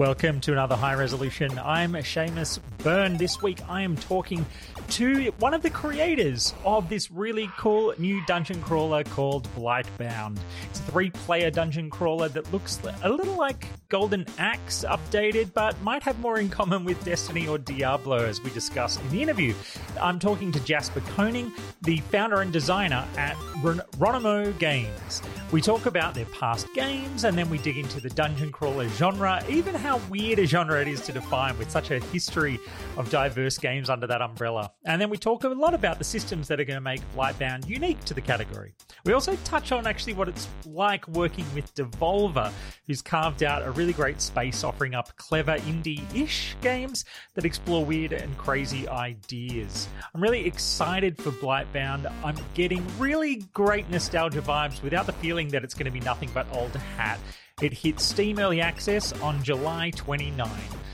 Welcome to another high resolution. I'm Seamus Byrne. This week I am talking to one of the creators of this really cool new dungeon crawler called Blightbound. It's a three player dungeon crawler that looks a little like Golden Axe updated, but might have more in common with Destiny or Diablo, as we discussed in the interview. I'm talking to Jasper Koning, the founder and designer at Ronimo Games. We talk about their past games and then we dig into the dungeon crawler genre, even how weird a genre it is to define with such a history of diverse games under that umbrella. And then we talk a lot about the systems that are going to make Blightbound unique to the category. We also touch on actually what it's like working with Devolver, who's carved out a really great space offering up clever indie ish games that explore weird and crazy ideas. I'm really excited for Blightbound. I'm getting really great nostalgia vibes without the feeling that it's going to be nothing but old hat. It hits Steam Early Access on July 29.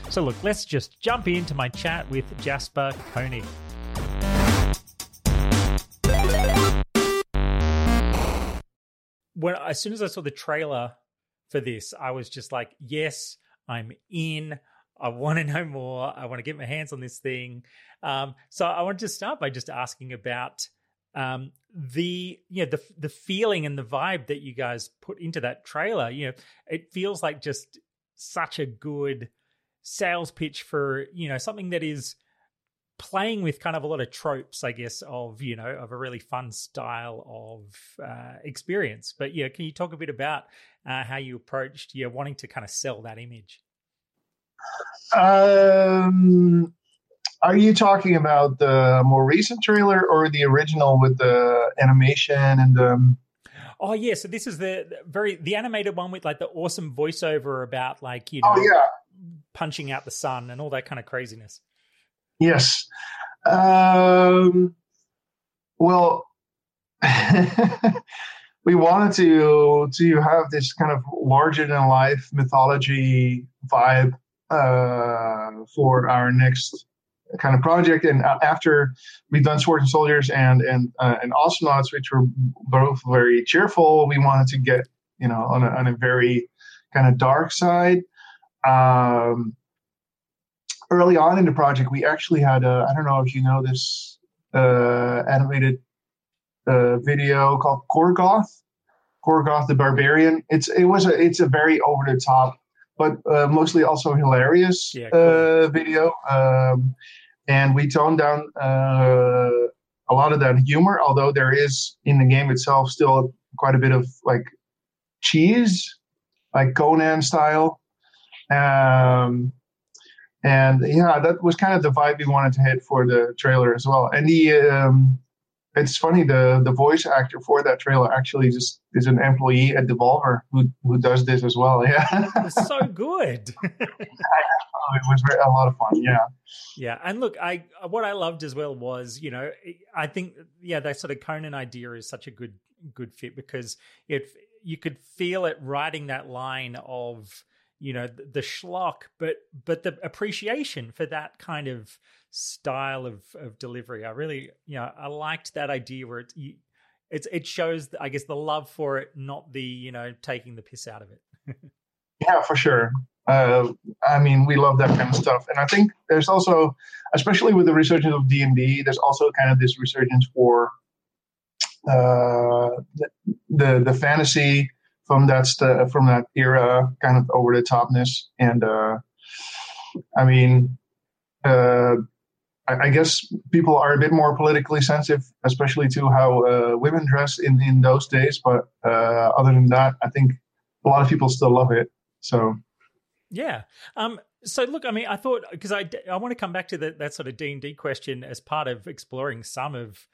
So, look, let's just jump into my chat with Jasper Koning. When as soon as I saw the trailer for this, I was just like, "Yes, I'm in. I want to know more. I want to get my hands on this thing." Um, so I want to start by just asking about um, the you know the the feeling and the vibe that you guys put into that trailer. You know, it feels like just such a good sales pitch for you know something that is playing with kind of a lot of tropes, I guess, of you know of a really fun style of uh, experience. But yeah, can you talk a bit about uh, how you approached yeah wanting to kind of sell that image? Um, are you talking about the more recent trailer or the original with the animation and the? Oh yeah, so this is the very the animated one with like the awesome voiceover about like you know oh, yeah. punching out the sun and all that kind of craziness. Yes. Um, well, we wanted to to have this kind of larger than life mythology vibe uh, for our next kind of project. And after we've done Swords and Soldiers and and uh, and Awesomenauts, which were both very cheerful, we wanted to get you know on a, on a very kind of dark side. Um, early on in the project, we actually had I don't know if you know this uh, animated uh, video called Korgoth. Korgoth the Barbarian. It's it was a it's a very over the top but uh, mostly also hilarious yeah, cool. uh, video. Um, and we toned down uh, a lot of that humor, although there is in the game itself still quite a bit of like cheese, like Conan style. Um, and yeah, that was kind of the vibe we wanted to hit for the trailer as well. And the um, it's funny the the voice actor for that trailer actually just is an employee at Devolver who who does this as well. Yeah, so good. it was a lot of fun. Yeah, yeah. And look, I what I loved as well was you know I think yeah that sort of Conan idea is such a good good fit because it you could feel it writing that line of you know the, schlock, but but the appreciation for that kind of style of of delivery. I really, you know, I liked that idea where it's it's it shows, I guess, the love for it, not the you know taking the piss out of it. yeah, for sure. Uh, I mean, we love that kind of stuff, and I think there's also, especially with the resurgence of D and D, there's also kind of this resurgence for uh, the, the the fantasy from that st- from that era, kind of over the topness, and uh, I mean, uh, I, guess people are a bit more politically sensitive, especially to how uh, women dress in, in those days. But uh, other than that, I think a lot of people still love it. So Yeah. Um. So look, I mean, I thought because I I want to come back to that that sort of D and D question as part of exploring some of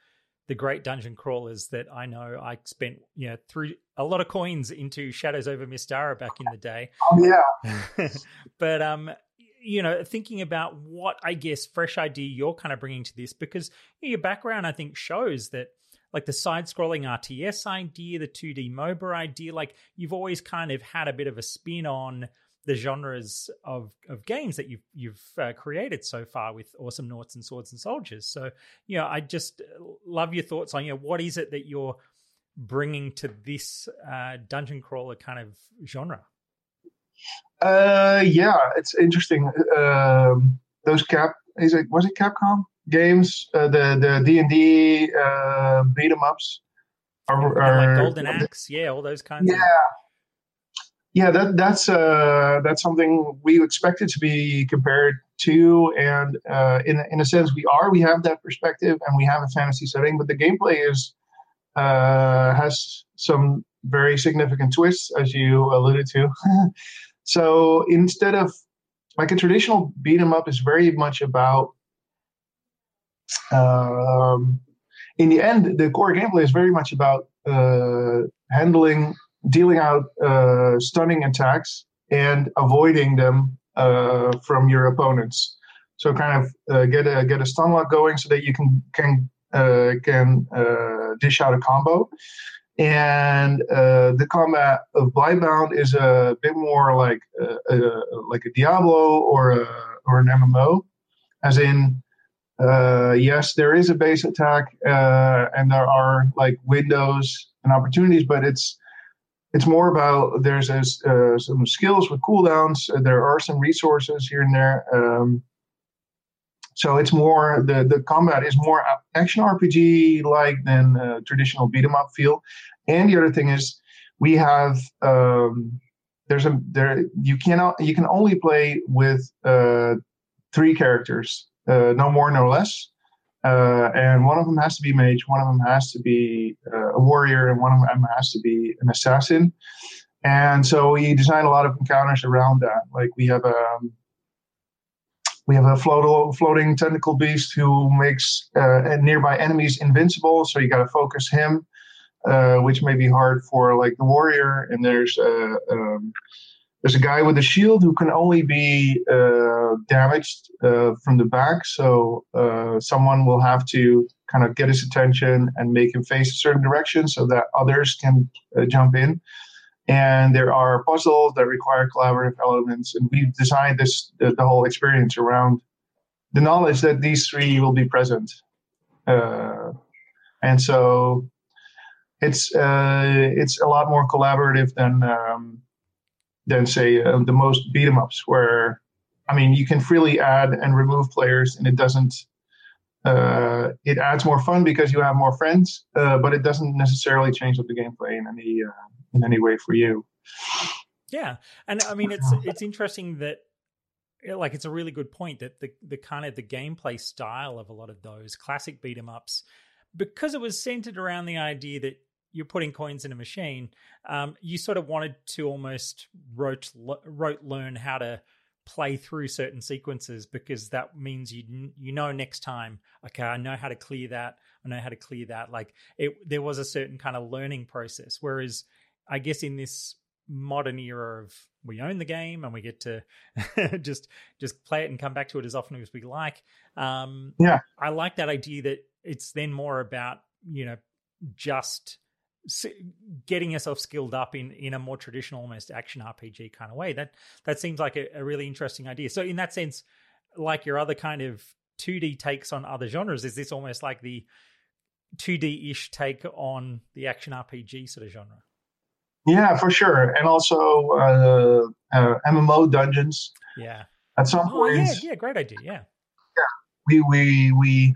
the great dungeon crawlers that I know. I spent you know through a lot of coins into Shadows over Mystara back in the day. Oh yeah. but um, you know, thinking about what I guess fresh idea you're kind of bringing to this because your background, I think, shows that like the side scrolling RTS idea, the 2D MOBA idea, like you've always kind of had a bit of a spin on the genres of of games that you've you've uh, created so far with Awesomenauts and swords and soldiers. So, you know, I just love your thoughts on you know what is it that you're bringing to this uh, dungeon crawler kind of genre. Uh, yeah, it's interesting. Um, those cap is it was it Capcom games? Uh, the the D and D uh, beat 'em ups. Are, are, like Golden Axe, yeah, all those kinds. Yeah, of... yeah, that that's uh that's something we expected to be compared to, and uh, in in a sense we are. We have that perspective, and we have a fantasy setting, but the gameplay is uh has some very significant twists, as you alluded to. So instead of like a traditional beat 'em up is very much about um, in the end the core gameplay is very much about uh, handling dealing out uh, stunning attacks and avoiding them uh, from your opponents. So kind of uh, get a get a stun lock going so that you can can uh, can uh, dish out a combo. And uh, the combat of Blightbound is a bit more like a, like a Diablo or a, or an MMO, as in uh, yes, there is a base attack uh, and there are like windows and opportunities, but it's it's more about there's uh, some skills with cooldowns. there are some resources here and there. Um, so it's more the the combat is more action RPG like than uh, traditional beat 'em up feel. And the other thing is we have um, there's a there you cannot you can only play with uh, three characters, uh, no more no less. Uh, and one of them has to be mage, one of them has to be uh, a warrior, and one of them has to be an assassin. And so we design a lot of encounters around that. Like we have a um, we have a float, floating tentacle beast who makes uh, nearby enemies invincible. So you got to focus him, uh, which may be hard for like the warrior. And there's a uh, um, there's a guy with a shield who can only be uh, damaged uh, from the back. So uh, someone will have to kind of get his attention and make him face a certain direction so that others can jump in. And there are puzzles that require collaborative elements. And we've designed this the, the whole experience around the knowledge that these three will be present. Uh, and so it's uh, it's a lot more collaborative than um, than say uh, the most beat 'em ups where I mean you can freely add and remove players and it doesn't uh, it adds more fun because you have more friends, uh, but it doesn't necessarily change up the gameplay in any uh, in any way for you. Yeah, and I mean it's it's interesting that like it's a really good point that the the kind of the gameplay style of a lot of those classic beat 'em ups because it was centered around the idea that you're putting coins in a machine um, you sort of wanted to almost rote rote learn how to play through certain sequences because that means you you know next time okay I know how to clear that I know how to clear that. Like it there was a certain kind of learning process. Whereas I guess in this modern era of we own the game and we get to just just play it and come back to it as often as we like um yeah. I like that idea that it's then more about you know just getting yourself skilled up in in a more traditional almost action rpg kind of way. That that seems like a, a, really interesting idea. So in that sense like your other kind of 2d takes on other genres is this almost like the 2d-ish take on the action rpg sort of genre? Yeah for sure. And also uh, uh, mmo dungeons. Yeah. At some oh, point yeah yeah great idea yeah. Yeah we we we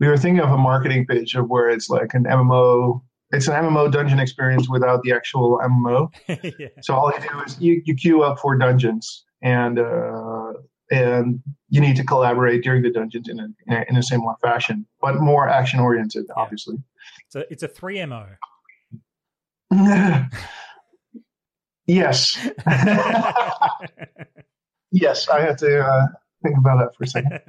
we were thinking of a marketing pitch of where it's like an mmo it's an MMO dungeon experience without the actual MMO. yeah. So all you do is you, you queue up for dungeons and uh, and you need to collaborate during the dungeons in a in a similar fashion, but more action oriented, yeah. obviously. So it's a three MO. Yes. yes, I had to uh, think about that for a second.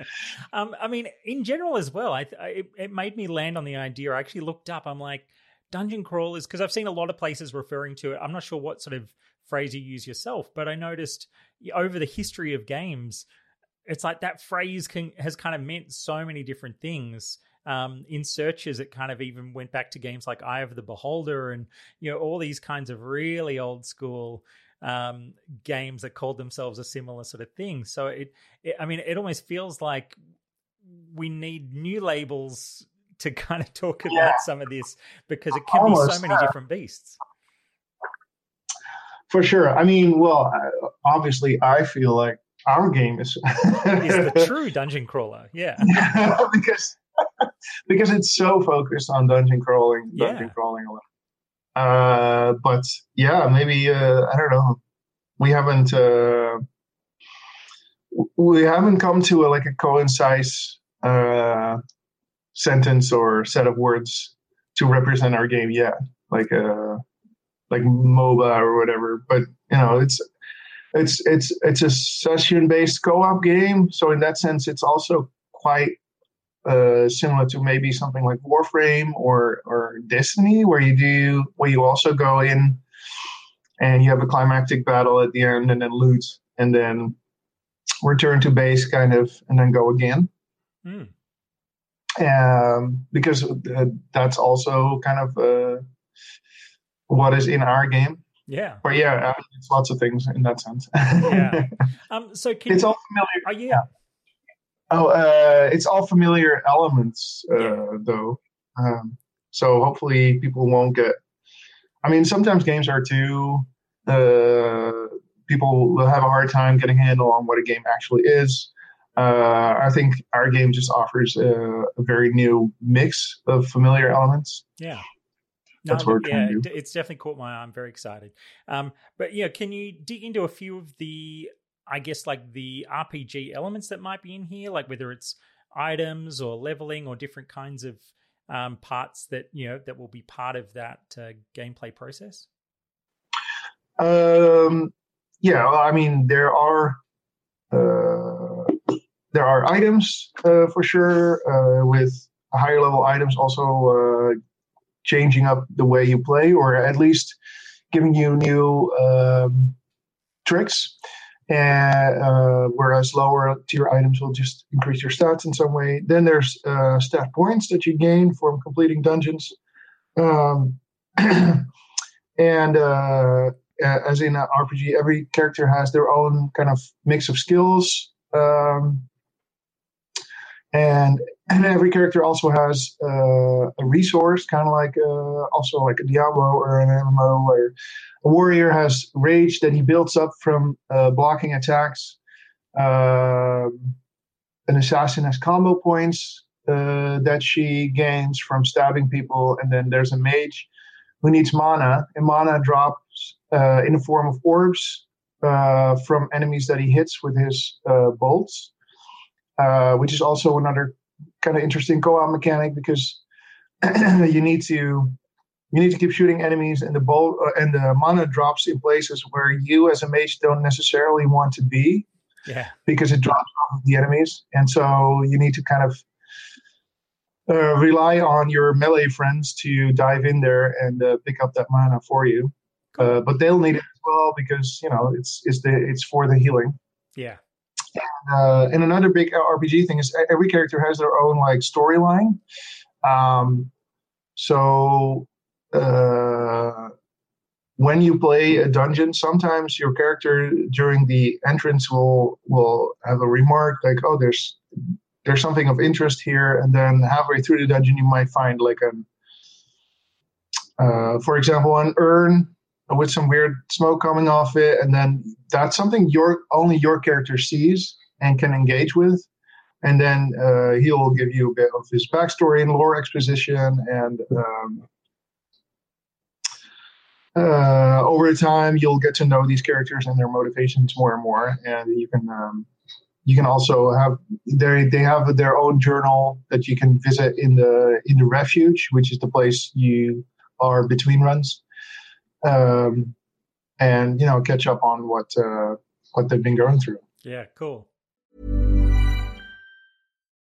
um, I mean, in general as well, I, I it, it made me land on the idea. I actually looked up. I'm like, dungeon crawlers because I've seen a lot of places referring to it. I'm not sure what sort of phrase you use yourself, but I noticed over the history of games, it's like that phrase can has kind of meant so many different things. Um, in searches, it kind of even went back to games like Eye of the Beholder and you know all these kinds of really old school um, games that called themselves a similar sort of thing. So it, it, I mean, it almost feels like we need new labels to kind of talk about yeah. some of this because it can Almost, be so many yeah. different beasts. For sure. I mean, well, obviously, I feel like our game is is the true dungeon crawler. Yeah, because because it's so focused on dungeon crawling, dungeon yeah. crawling alone. Uh, but yeah, maybe uh, I don't know. We haven't uh, we haven't come to a, like a concise uh, sentence or set of words to represent our game yet, like a uh, like MOBA or whatever. But you know, it's it's it's it's a session based co-op game, so in that sense, it's also quite uh, similar to maybe something like Warframe or or Destiny, where you do where you also go in and you have a climactic battle at the end, and then loot, and then return to base, kind of, and then go again. Mm um, because uh, that's also kind of uh, what is in our game. Yeah. But yeah, uh, it's lots of things in that sense. yeah. Um. So it's you, all familiar. Oh yeah. Oh, uh, it's all familiar elements, uh, yeah. though. Um, so hopefully people won't get. I mean, sometimes games are too. Uh, people will have a hard time getting a handle on what a game actually is. Uh, I think our game just offers a, a, very new mix of familiar elements. Yeah. No, That's what we're yeah, it's definitely caught my eye. I'm very excited. Um, but yeah, can you dig into a few of the, I guess, like the RPG elements that might be in here, like whether it's items or leveling or different kinds of um, parts that you know that will be part of that uh, gameplay process? Um, yeah, I mean there are. Uh, there are items uh, for sure uh, with higher level items also uh, changing up the way you play or at least giving you new um, tricks. And uh, whereas lower tier items will just increase your stats in some way. Then there's uh, stat points that you gain from completing dungeons. Um, and uh, as in an rpg every character has their own kind of mix of skills um, and and every character also has uh, a resource, kind of like uh, also like a Diablo or an MMO, where a warrior has rage that he builds up from uh, blocking attacks. Um, an assassin has combo points uh, that she gains from stabbing people, and then there's a mage who needs mana, and mana drops uh, in the form of orbs uh, from enemies that he hits with his bolts. Uh, which is also another kind of interesting co-op mechanic because you need to you need to keep shooting enemies and the ball uh, and the mana drops in places where you as a mage don't necessarily want to be yeah. because it drops off of the enemies. And so you need to kind of uh, rely on your melee friends to dive in there and uh, pick up that mana for you. Cool. Uh, but they'll need it as well because you know it's it's the it's for the healing. Yeah uh, and another big RPG thing is every character has their own like storyline. Um, so uh, when you play a dungeon, sometimes your character during the entrance will will have a remark like, "Oh, there's there's something of interest here," and then halfway through the dungeon, you might find like an, uh, for example, an urn with some weird smoke coming off it, and then that's something your only your character sees and can engage with. And then uh, he will give you a bit of his backstory and lore exposition, and um, uh, over time you'll get to know these characters and their motivations more and more, and you can um, you can also have they they have their own journal that you can visit in the in the refuge, which is the place you are between runs. Um, and you know catch up on what uh, what they've been going through. Yeah, cool.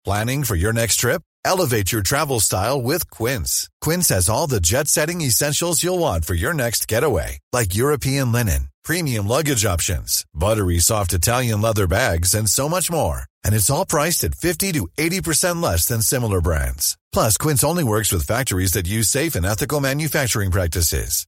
Planning for your next trip? Elevate your travel style with Quince. Quince has all the jet-setting essentials you'll want for your next getaway, like European linen, premium luggage options, buttery soft Italian leather bags, and so much more. And it's all priced at 50 to 80% less than similar brands. Plus, Quince only works with factories that use safe and ethical manufacturing practices.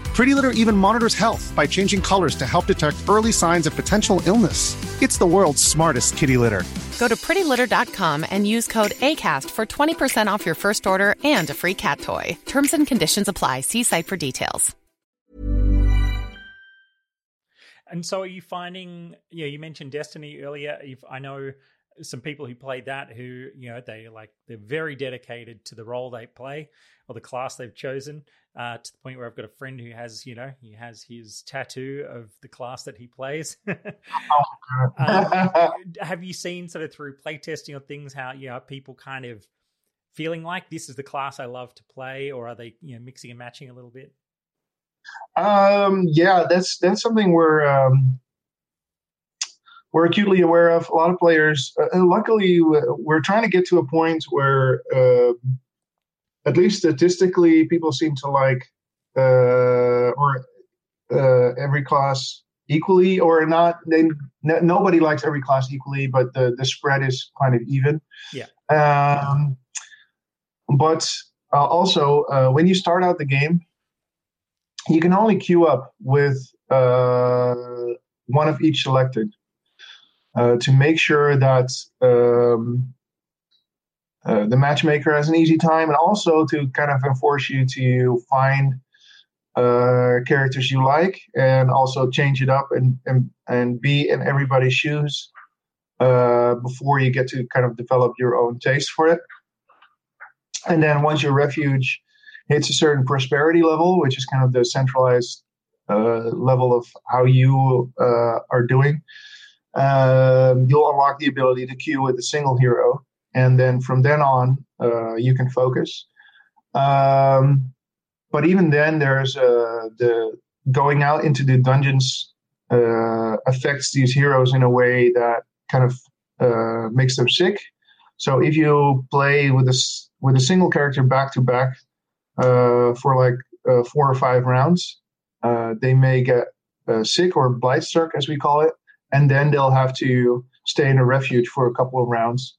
Pretty Litter even monitors health by changing colors to help detect early signs of potential illness. It's the world's smartest kitty litter. Go to prettylitter.com and use code ACAST for 20% off your first order and a free cat toy. Terms and conditions apply. See site for details. And so, are you finding? Yeah, you mentioned Destiny earlier. If I know some people who play that who you know they like they're very dedicated to the role they play or the class they've chosen uh, to the point where I've got a friend who has you know he has his tattoo of the class that he plays. um, have you seen sort of through playtesting or things how you know people kind of feeling like this is the class I love to play, or are they you know mixing and matching a little bit? Um, yeah, that's that's something we're um, we're acutely aware of. A lot of players. Uh, luckily, we're trying to get to a point where, uh, at least statistically, people seem to like uh, or uh, every class equally, or not. They, n- nobody likes every class equally, but the the spread is kind of even. Yeah. Um, but uh, also, uh, when you start out the game you can only queue up with uh, one of each selected uh, to make sure that um, uh, the matchmaker has an easy time and also to kind of enforce you to find uh, characters you like and also change it up and, and, and be in everybody's shoes uh, before you get to kind of develop your own taste for it. And then once your refuge hits a certain prosperity level, which is kind of the centralized uh, level of how you are doing, um, you'll unlock the ability to queue with a single hero. And then from then on, uh, you can focus. Um, but even then, there's uh, the going out into the dungeons uh, affects these heroes in a way that kind of uh, makes them sick. So if you play with a with a single character back to back, uh, for like uh, four or five rounds. They may get sick or blight struck, as we call it, and then they'll have to stay in a refuge for a couple of rounds,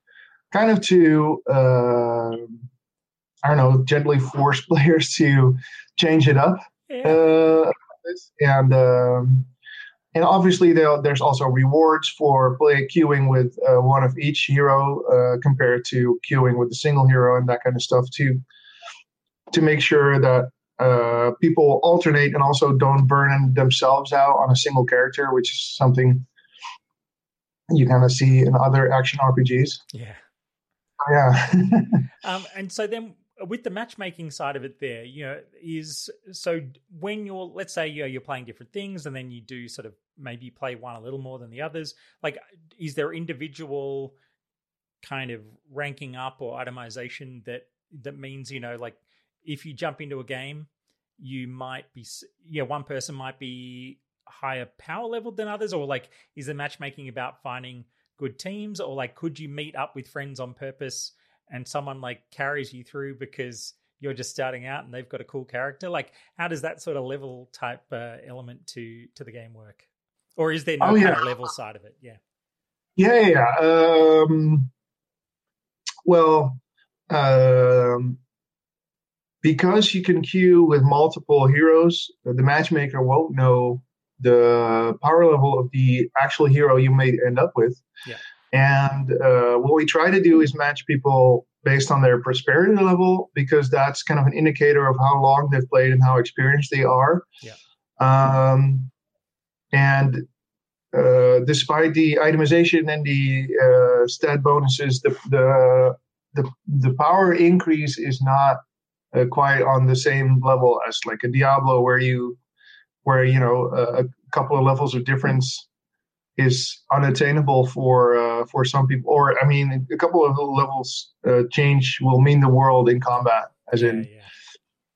kind of to I don't know, gently force players to change it up. Yeah. Uh, and um, and obviously there's also rewards for play queuing with uh, one of each hero uh, compared to queuing with a single hero and that kind of stuff too to make sure that uh, people alternate and also don't burn themselves out on a single character, which is something you kind of see in other action RPGs. Yeah. Yeah. um, and so then with the matchmaking side of it there, you know, is so when you're let's say you know, you're playing different things and then you do sort of maybe play one a little more than the others, like is there individual kind of ranking up or itemization that that means, you know, like if you jump into a game, you might be yeah one person might be higher power level than others, or like is the matchmaking about finding good teams, or like could you meet up with friends on purpose and someone like carries you through because you're just starting out and they've got a cool character? Like how does that sort of level type uh, element to to the game work, or is there no oh, yeah. kind of level side of it? Yeah. Yeah, yeah. Um, well, um, because you can queue with multiple heroes, the matchmaker won't know the power level of the actual hero you may end up with. Yeah. And uh, what we try to do is match people based on their prosperity level because that's kind of an indicator of how long they've played and how experienced they are. Yeah. Um, and uh, despite the itemization and the uh, stat bonuses, the, the the the power increase is not uh, quite on the same level as like a Diablo, where you where you know a, a couple of levels of difference is unattainable for uh, for some people. Or I mean, a couple of levels uh, change will mean the world in combat, as in. Yeah, yeah.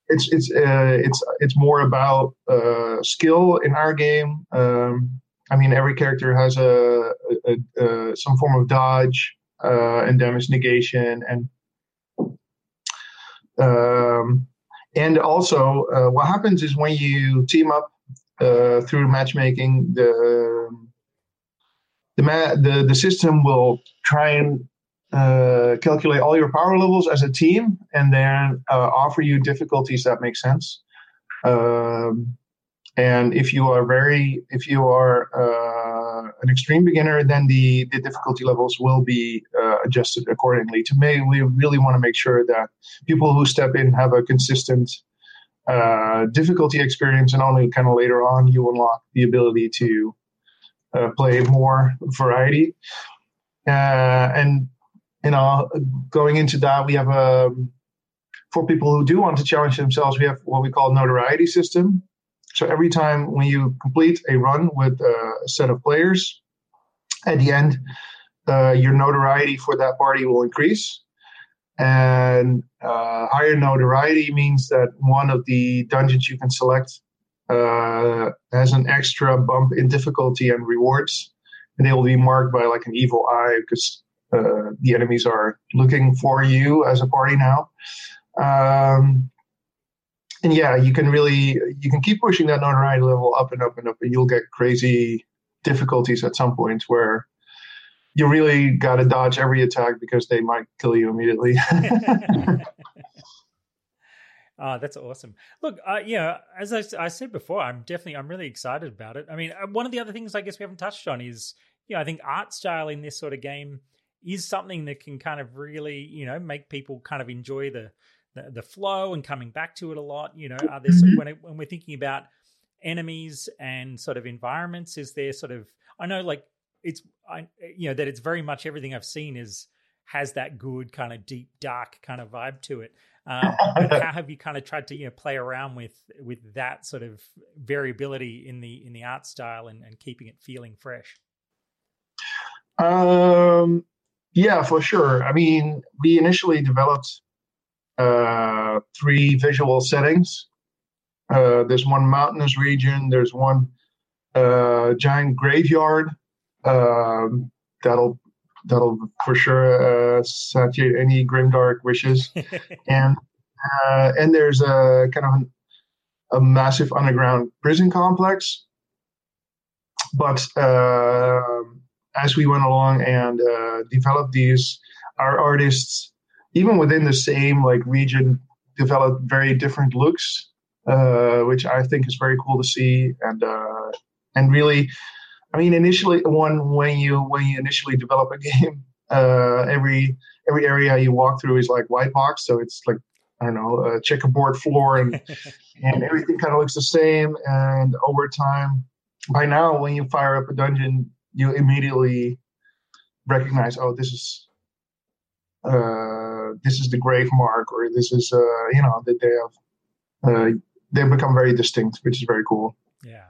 It's it's uh, it's it's more about uh, skill in our game. Um, I mean, every character has a, a, a some form of dodge uh, and damage negation, and um, and also uh, what happens is when you team up uh, through matchmaking, the the, ma- the the system will try and uh, calculate all your power levels as a team, and then uh, offer you difficulties that make sense. Um, and if you are very, if you are uh, an extreme beginner, then the, the difficulty levels will be uh, adjusted accordingly. To me, we really want to make sure that people who step in have a consistent uh, difficulty experience, and only kind of later on you unlock the ability to uh, play more variety. Uh, and you know, going into that, we have a um, for people who do want to challenge themselves, we have what we call notoriety system. So every time when you complete a run with a set of players, at the end, uh, your notoriety for that party will increase. And uh, higher notoriety means that one of the dungeons you can select uh, has an extra bump in difficulty and rewards. And they will be marked by like an evil eye because uh, the enemies are looking for you as a party now. Um, and yeah, you can really you can keep pushing that notoriety level up and up and up, and you'll get crazy difficulties at some point where you really got to dodge every attack because they might kill you immediately. Oh, that's awesome. Look, uh, yeah, as I, I, said before, I'm definitely, I'm really excited about it. I mean, uh, one of the other things I guess we haven't touched on is, you know, I think art style in this sort of game is something that can kind of really, you know, make people kind of enjoy the the, the flow and coming back to it a lot. You know, are there mm-hmm. when it, when we're thinking about enemies and sort of environments, is there sort of I know like it's I you know that it's very much everything I've seen is has that good kind of deep dark kind of vibe to it. Um, how have you kind of tried to you know play around with with that sort of variability in the in the art style and, and keeping it feeling fresh? Um, yeah, for sure. I mean, we initially developed uh, three visual settings. Uh, there's one mountainous region. There's one uh, giant graveyard. Um, that'll that'll for sure uh, satiate any grimdark wishes. and uh, and there's a kind of an, a massive underground prison complex. But uh, as we went along and uh, developed these, our artists, even within the same like region, developed very different looks, uh, which I think is very cool to see. And uh, and really, I mean, initially, one when you when you initially develop a game, uh, every every area you walk through is like white box, so it's like I don't know a checkerboard floor, and and everything kind of looks the same. And over time, by now, when you fire up a dungeon, you immediately recognize, oh, this is uh, this is the grave mark, or this is uh, you know that they have uh, they become very distinct, which is very cool. Yeah.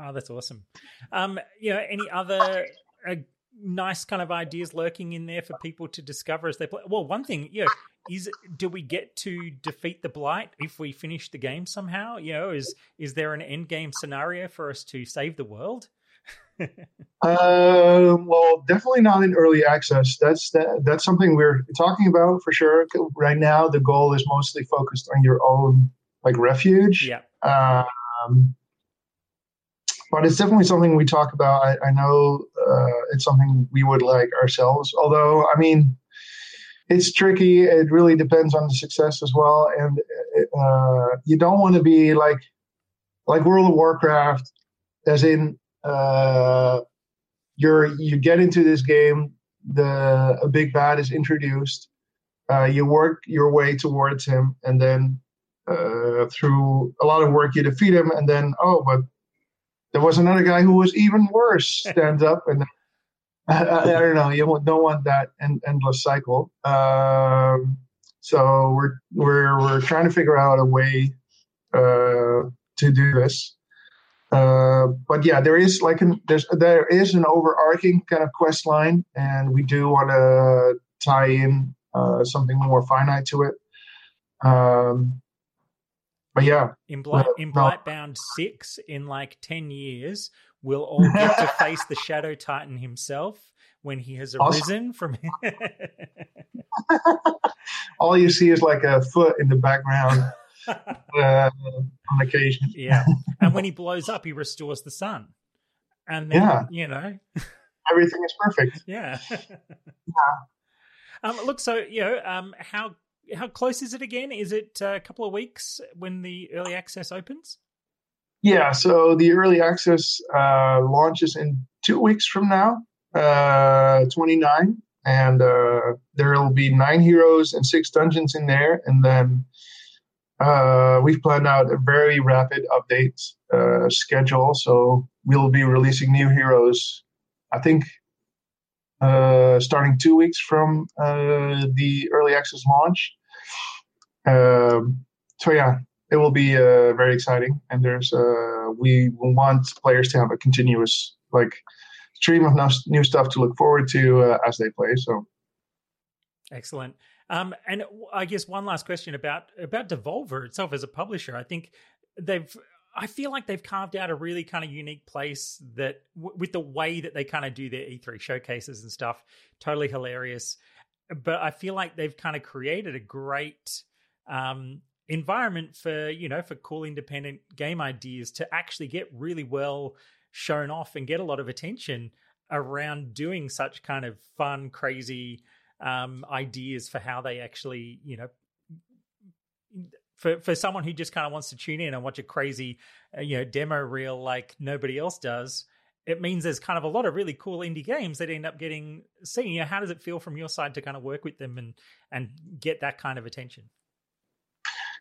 Oh, that's awesome. Um, you know, any other uh, nice kind of ideas lurking in there for people to discover as they play? Well, one thing, you know, is do we get to defeat the blight if we finish the game somehow? You know, is is there an end game scenario for us to save the world? um, well, definitely not in early access. That's that, that's something we're talking about for sure. Right now, the goal is mostly focused on your own like refuge. Yeah. Um, but it's definitely something we talk about. I, I know uh, it's something we would like ourselves. Although, I mean, it's tricky. It really depends on the success as well, and uh, you don't want to be like like World of Warcraft, as in uh, you're you get into this game, the a big bad is introduced, uh, you work your way towards him, and then uh, through a lot of work you defeat him, and then oh, but there was another guy who was even worse. Stands up and I, I, don't know. You don't want that end, endless cycle. Um, so we're we're we're trying to figure out a way uh, to do this. Uh, but yeah, there is like an there's there is an overarching kind of quest line, and we do want to tie in uh, something more finite to it. Um, but yeah, in Blight, in Blightbound six, in like ten years, we'll all get to face the Shadow Titan himself when he has arisen awesome. from. all you see is like a foot in the background. uh, on occasion. yeah, and when he blows up, he restores the sun, and then, yeah, you know, everything is perfect. Yeah. yeah. Um, look, so you know, um, how how close is it again? Is it a couple of weeks when the early access opens? Yeah, so the early access uh, launches in two weeks from now, uh, 29, and uh, there will be nine heroes and six dungeons in there, and then uh, we've planned out a very rapid update uh, schedule. So we'll be releasing new heroes, I think, uh, starting two weeks from uh, the early access launch. Um, so yeah, it will be uh, very exciting, and there's uh, we want players to have a continuous like stream of new stuff to look forward to as they play. So excellent. Um, and I guess one last question about about Devolver itself as a publisher. I think they've I feel like they've carved out a really kind of unique place that w- with the way that they kind of do their E3 showcases and stuff, totally hilarious. But I feel like they've kind of created a great um, environment for you know for cool independent game ideas to actually get really well shown off and get a lot of attention around doing such kind of fun, crazy um, ideas for how they actually, you know, for for someone who just kind of wants to tune in and watch a crazy, uh, you know, demo reel like nobody else does. It means there's kind of a lot of really cool indie games that end up getting seen. You know, how does it feel from your side to kind of work with them and and get that kind of attention?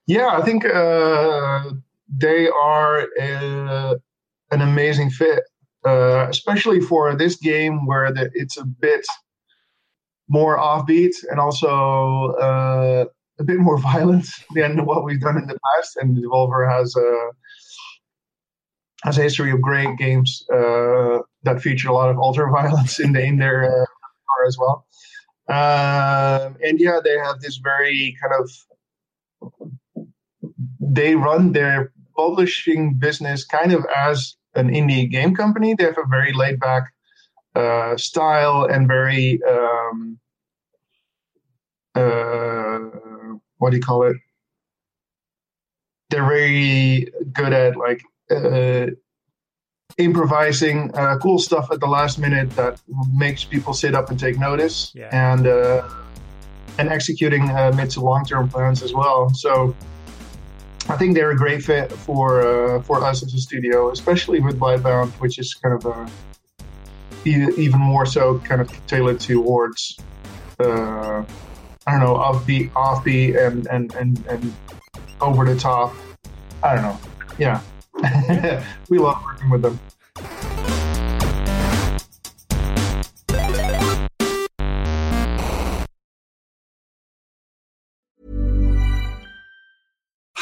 Yeah, I think uh, they are a, an amazing fit, uh, especially for this game where the, it's a bit more offbeat and also uh, a bit more violent than what we've done in the past. And Devolver has a has a history of great games uh, that feature a lot of ultra violence in the in their uh, as well. Um, and yeah, they have this very kind of they run their publishing business kind of as an indie game company. They have a very laid back uh, style and very um, what do you call it? They're very good at like uh, improvising uh, cool stuff at the last minute that makes people sit up and take notice, yeah. and uh, and executing uh, mid to long term plans as well. So I think they're a great fit for uh, for us as a studio, especially with Blightbound, which is kind of a even more so kind of tailored towards uh, I don't know offbeat, offbeat, and and and and over the top. I don't know. Yeah, we love working with them.